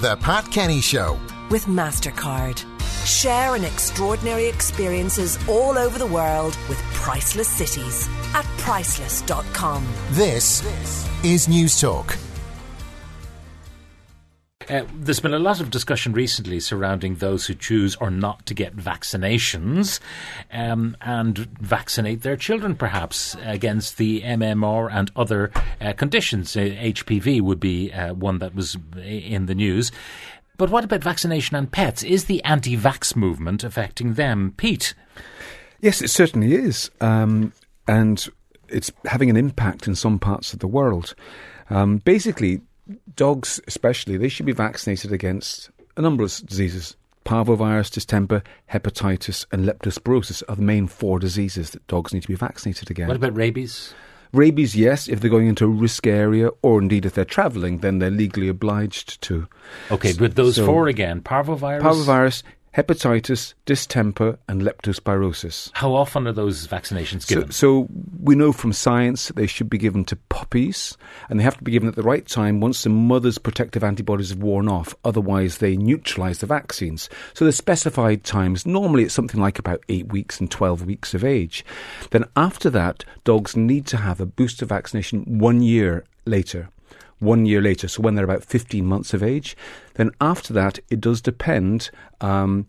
The Pat Kenny Show. with MasterCard. Share in extraordinary experiences all over the world with priceless cities at priceless.com. This is Newstalk. Uh, there's been a lot of discussion recently surrounding those who choose or not to get vaccinations um, and vaccinate their children, perhaps against the MMR and other uh, conditions. Uh, HPV would be uh, one that was in the news. But what about vaccination and pets? Is the anti vax movement affecting them? Pete? Yes, it certainly is. Um, and it's having an impact in some parts of the world. Um, basically, dogs, especially, they should be vaccinated against a number of diseases. Parvovirus, distemper, hepatitis, and leptospirosis are the main four diseases that dogs need to be vaccinated against. What about rabies? Rabies, yes, if they're going into a risk area, or indeed if they're travelling, then they're legally obliged to. Okay, but those So- four again parvovirus? Parvovirus, hepatitis, distemper, and leptospirosis. How often are those vaccinations So, given? so we know from science that they should be given to puppies, and they have to be given at the right time once the mother's protective antibodies have worn off. Otherwise, they neutralise the vaccines. So there's specified times. Normally, it's something like about eight weeks and twelve weeks of age. Then after that, dogs need to have a booster vaccination one year later. One year later, so when they're about 15 months of age. Then after that, it does depend. Um,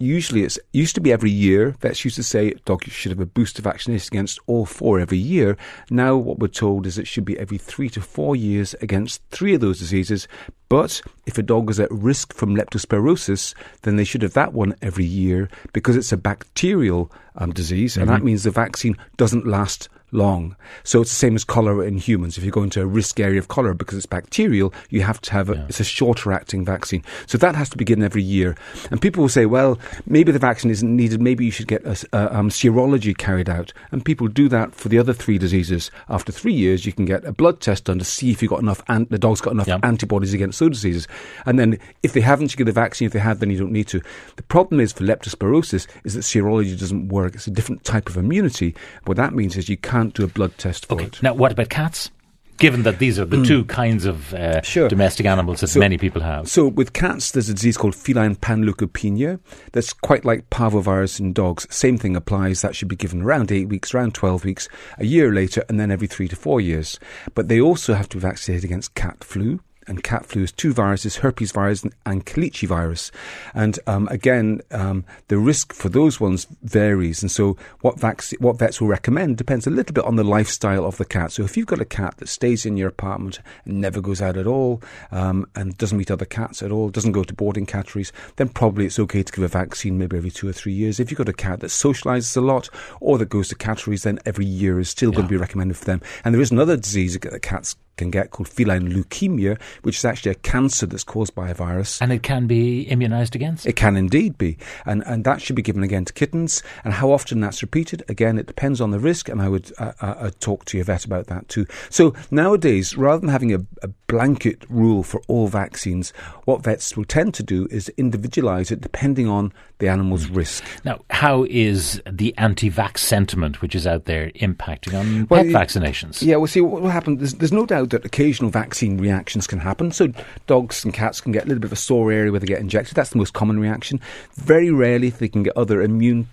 usually it's used to be every year. Vets used to say dog should have a booster vaccination against all four every year. Now what we're told is it should be every three to four years against three of those diseases. But if a dog is at risk from leptospirosis, then they should have that one every year because it's a bacterial um, disease, and that means the vaccine doesn't last long. So it's the same as cholera in humans. If you go into a risk area of cholera because it's bacterial, you have to have a, it's a shorter acting vaccine. So that has to be given every year. And people will say, well, maybe the vaccine isn't needed. Maybe you should get a um, serology carried out. And people do that for the other three diseases. After three years, you can get a blood test done to see if you've got enough, the dog's got enough Yep. antibodies against those diseases. And then if they haven't, you get a vaccine. If they have, then you don't need to. The problem is for leptospirosis is that serology doesn't work. It's a different type of immunity. What that means is you can't do a blood test for Okay, it. now what about cats? Given that these are the two kinds of uh, Sure. domestic animals that So- many people have. So with cats, there's a disease called feline panleukopenia. That's quite like parvovirus in dogs. Same thing applies. That should be given around eight weeks, around 12 weeks, a year later, and then every three to four years. But they also have to be vaccinated against cat flu. And cat flu is two viruses, herpes virus and, calicivirus. And um, again, um, the risk for those ones varies. And so what, vac- what vets will recommend depends a little bit on the lifestyle of the cat. So if you've got a cat that stays in your apartment and never goes out at all, um, and doesn't meet other cats at all, doesn't go to boarding catteries, then probably it's okay to give a vaccine maybe every two or three years. If you've got a cat that socialises a lot or that goes to catteries, then every year is still going to be recommended for them. And there is another disease that cats can get called feline leukemia, which is actually a cancer that's caused by a virus. and it can be immunised against? It can indeed be, and and that should be given again to kittens. And how often that's repeated, again, it depends on the risk. And I would uh, uh, uh, talk to your vet about that too. So nowadays, rather than having a, a blanket rule for all vaccines, what vets will tend to do is individualise it depending on the animal's risk. Now, how is the anti vax sentiment which is out there impacting on Well, pet y- vaccinations? Yeah, well, see, what will happen, there's, there's no doubt that occasional vaccine reactions can happen. So dogs and cats can get a little bit of a sore area where they get injected. That's the most common reaction. Very rarely they can get other immune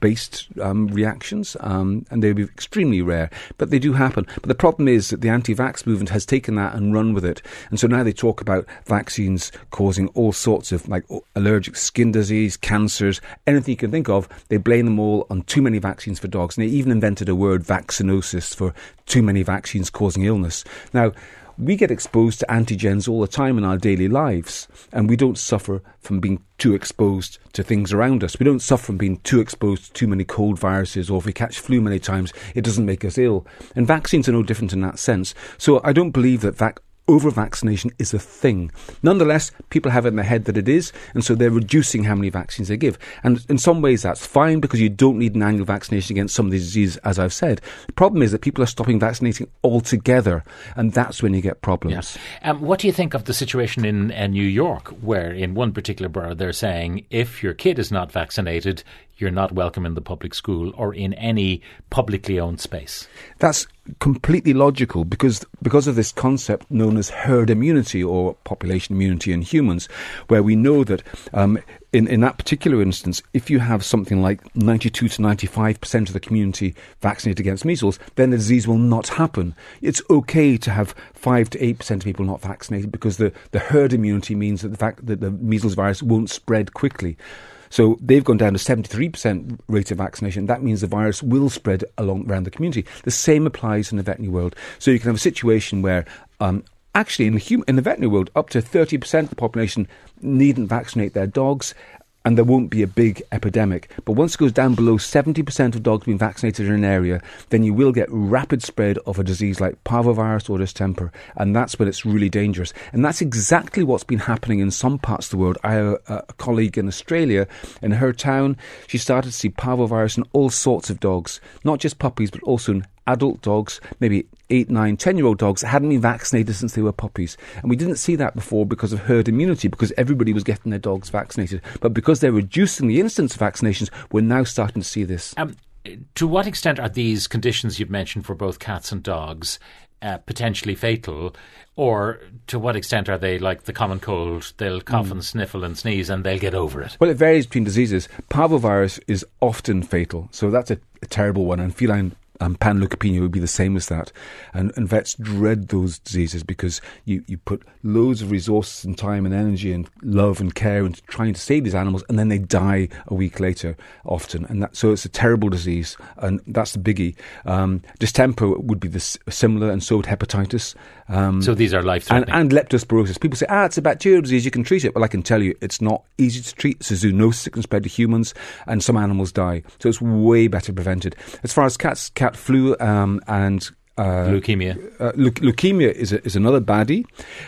based um, reactions, um, and they'll be extremely rare, but they do happen. But the problem is that the anti vax movement has taken that and run with it. And so now they talk about vaccines causing all sorts of like allergic skin disease, cancers, anything you can think of. They blame them all on too many vaccines for dogs. And they even invented a word, vaccinosis, for too many vaccines causing illness. Now, we get exposed to antigens all the time in our daily lives, and we don't suffer from being too exposed to things around us. We don't suffer from being too exposed to too many cold viruses, or if we catch flu many times, it doesn't make us ill. And vaccines are no different in that sense. So I don't believe that vac- over vaccination is a thing. Nonetheless, people have it in their head that it is, and so they're reducing how many vaccines they give. And in some ways, that's fine because you don't need an annual vaccination against some of these diseases, as I've said. The problem is that people are stopping vaccinating altogether, and that's when you get problems. Um, what do you think of the situation in uh, New York, where in one particular borough they're saying if your kid is not vaccinated, you're not welcome in the public school or in any publicly owned space. That's completely logical because because of this concept known as herd immunity or population immunity in humans, where we know that um, in in that particular instance, if you have something like ninety two to ninety five percent of the community vaccinated against measles, then the disease will not happen. It's okay to have five to eight percent of people not vaccinated because the, the herd immunity means that the fact that the measles virus won't spread quickly. So they've gone down to 73% rate of vaccination. That means the virus will spread along around the community. The same applies in the veterinary world. So you can have a situation where um, actually in the, hum- in the veterinary world, up to 30% of the population needn't vaccinate their dogs and there won't be a big epidemic. But once it goes down below 70% of dogs being vaccinated in an area, then you will get rapid spread of a disease like parvovirus or distemper, and that's when it's really dangerous. And that's exactly what's been happening in some parts of the world. I have a, a colleague in Australia, in her town, she started to see parvovirus in all sorts of dogs, not just puppies, but also in adult dogs, maybe eight, nine, ten year old dogs hadn't been vaccinated since they were puppies. And we didn't see that before because of herd immunity, because everybody was getting their dogs vaccinated. But because they're reducing the incidence of vaccinations, we're now starting to see this. Um, to what extent are these conditions you've mentioned for both cats and dogs uh, potentially fatal? Or to what extent are they like the common cold? They'll cough mm. and sniffle and sneeze and they'll get over it. Well, it varies between diseases. Parvovirus is often fatal, so that's a, a terrible one. And feline um, panleukopenia would be the same as that. And, and vets dread those diseases because you, you put loads of resources and time and energy and love and care into trying to save these animals, and then they die a week later often. And that, so it's a terrible disease, and that's the biggie. Um, distemper would be the similar, and so would hepatitis. Um, so these are life threatening. And, and, leptospirosis. People say, ah, it's a bacterial disease, you can treat it. Well, I can tell you, it's not easy to treat. It's a zoonosis that can spread to humans, and some animals die. So it's way better prevented. As far as cats, cats, cat flu um, and uh, leukemia. Uh, le- leukemia is a, is another baddie.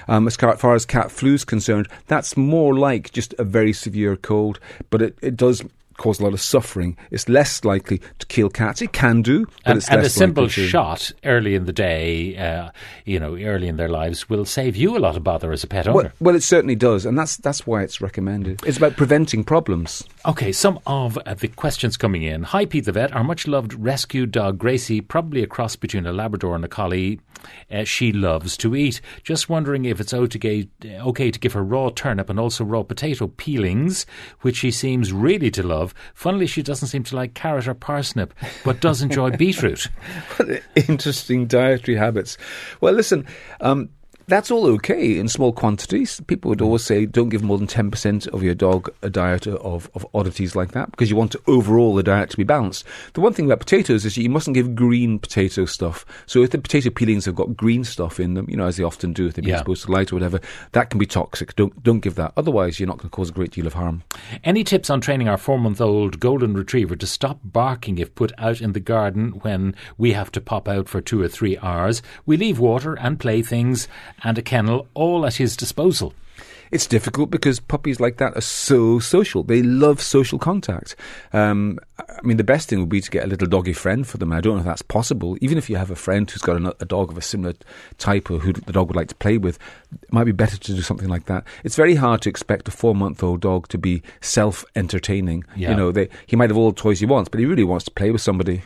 Um, as far as cat flu is concerned, that's more like just a very severe cold, but it, it does cause a lot of suffering. It's less likely to kill cats. It can do, but and, it's and less a simple shot early in the day, uh, you know, early in their lives, will save you a lot of bother as a pet owner. Well, well, it certainly does, and that's that's why it's recommended. It's about preventing problems. Okay, some of uh, the questions coming in. Hi, Pete the vet. Our much loved rescue dog Gracie, probably a cross between a Labrador and a Collie. Uh, she loves to eat. Just wondering if it's okay, okay to give her raw turnip and also raw potato peelings, which she seems really to love. Funnily, she doesn't seem to like carrot or parsnip, but does enjoy beetroot. what interesting dietary habits. Well, listen, um, that's all okay in small quantities. People would always say don't give more than 10% of your dog a diet of, of oddities like that because you want to, overall the diet to be balanced. The one thing about potatoes is you mustn't give green potato stuff. So if the potato peelings have got green stuff in them, you know, as they often do if they've been yeah. exposed to light or whatever, that can be toxic. Don't, don't give that. Otherwise, you're not going to cause a great deal of harm. Any tips on training our four month old golden retriever to stop barking if put out in the garden when we have to pop out for two or three hours? We leave water and playthings and a kennel all at his disposal. It's difficult because puppies like that are so social. They love social contact. Um, I mean, the best thing would be to get a little doggy friend for them. I don't know if that's possible. Even if you have a friend who's got a, a dog of a similar type or who the dog would like to play with, it might be better to do something like that. It's very hard to expect a four-month-old dog to be self-entertaining. Yeah. You know, they, he might have all the toys he wants, but he really wants to play with somebody.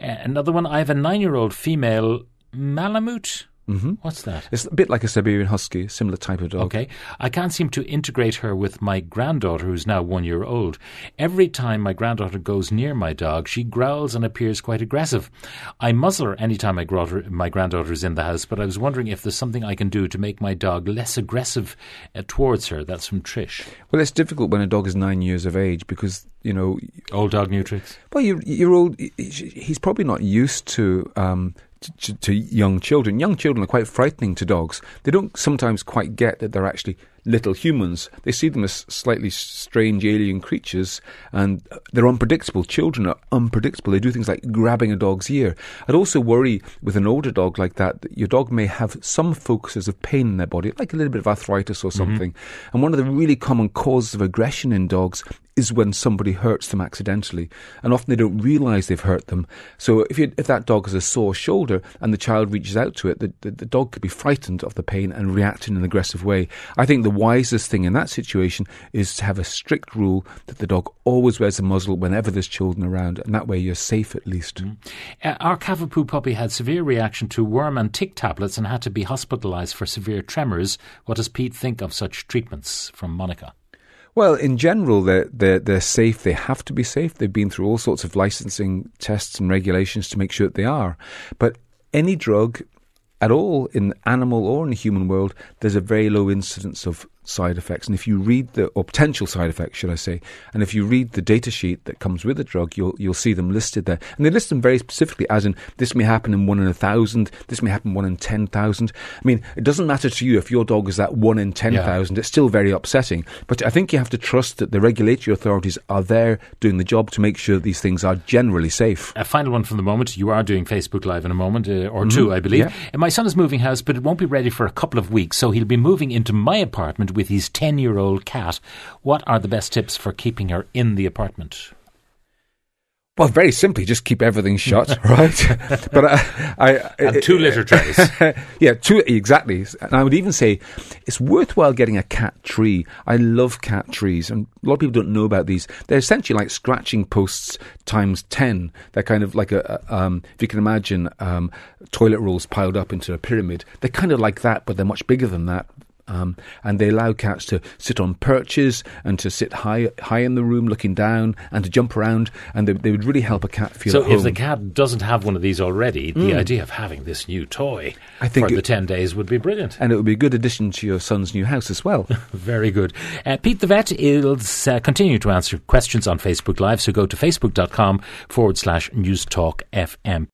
Uh, another one. I have a nine-year-old female Malamute Mm-hmm. What's that? It's a bit like a Siberian Husky, similar type of dog. Okay. I can't seem to integrate her with my granddaughter, who's now one year old. Every time my granddaughter goes near my dog, she growls and appears quite aggressive. I muzzle her anytime my, granddaughter, my granddaughter is in the house, but I was wondering if there's something I can do to make my dog less aggressive uh, towards her. That's from Trish. Well, it's difficult when a dog is nine years of age because, you know. Old dog new tricks? Well, you're, you're old. He's probably not used to. Um, to, to, young children. Young children are quite frightening to dogs. They don't sometimes quite get that they're actually little humans. They see them as slightly strange alien creatures and they're unpredictable. Children are unpredictable. They do things like grabbing a dog's ear. I'd also worry with an older dog like that, that your dog may have some focuses of pain in their body, like a little bit of arthritis or mm-hmm. something. Mm-hmm. And one of the really common causes of aggression in dogs is when somebody hurts them accidentally. And often they don't realize they've hurt them. So if, you, if that dog has a sore shoulder and the child reaches out to it, the, the, the dog could be frightened of the pain and react in an aggressive way. I think the wisest thing in that situation is to have a strict rule that the dog always wears a muzzle whenever there's children around, and that way you're safe at least. Mm. Uh, our Cavapoo puppy had severe reaction to worm and tick tablets and had to be hospitalised for severe tremors. What does Pete think of such treatments from Monica? Well, in general, they're, they're, they're safe. They have to be safe. They've been through all sorts of licensing tests and regulations to make sure that they are. But any drug at all in animal or in the human world, there's a very low incidence of side effects. And if you read the, or potential side effects, should I say, and if you read the data sheet that comes with the drug, you'll, you'll see them listed there. And they list them very specifically, as in, this may happen in one in a thousand, this may happen one in 10,000. I mean, it doesn't matter to you if your dog is that one in 10,000, yeah. it's still very upsetting. But I think you have to trust that the regulatory authorities are there doing the job to make sure these things are generally safe. A final one from the moment. You are doing Facebook Live in a moment, uh, or mm-hmm. two, I believe. Yeah. And my son is moving house, but it won't be ready for a couple of weeks, so he'll be moving into my apartment with his 10 year old cat. What are the best tips for keeping her in the apartment? Well, very simply, just keep everything shut, right? but I, I, and two litter trays. yeah, two exactly. And I would even say it's worthwhile getting a cat tree. I love cat trees, and a lot of people don't know about these. They're essentially like scratching posts times ten. They're kind of like a, a um, if you can imagine um, toilet rolls piled up into a pyramid. They're kind of like that, but they're much bigger than that. Um, and they allow cats to sit on perches and to sit high high in the room looking down and to jump around and they, they would really help a cat feel so if the cat doesn't have one of these already mm. the idea of having this new toy I think for it, the 10 days would be brilliant. And it would be a good addition to your son's new house as well. Very good. Uh, Pete the Vet will uh, continue to answer questions on Facebook Live so go to facebook.com forward slash Newstalk FM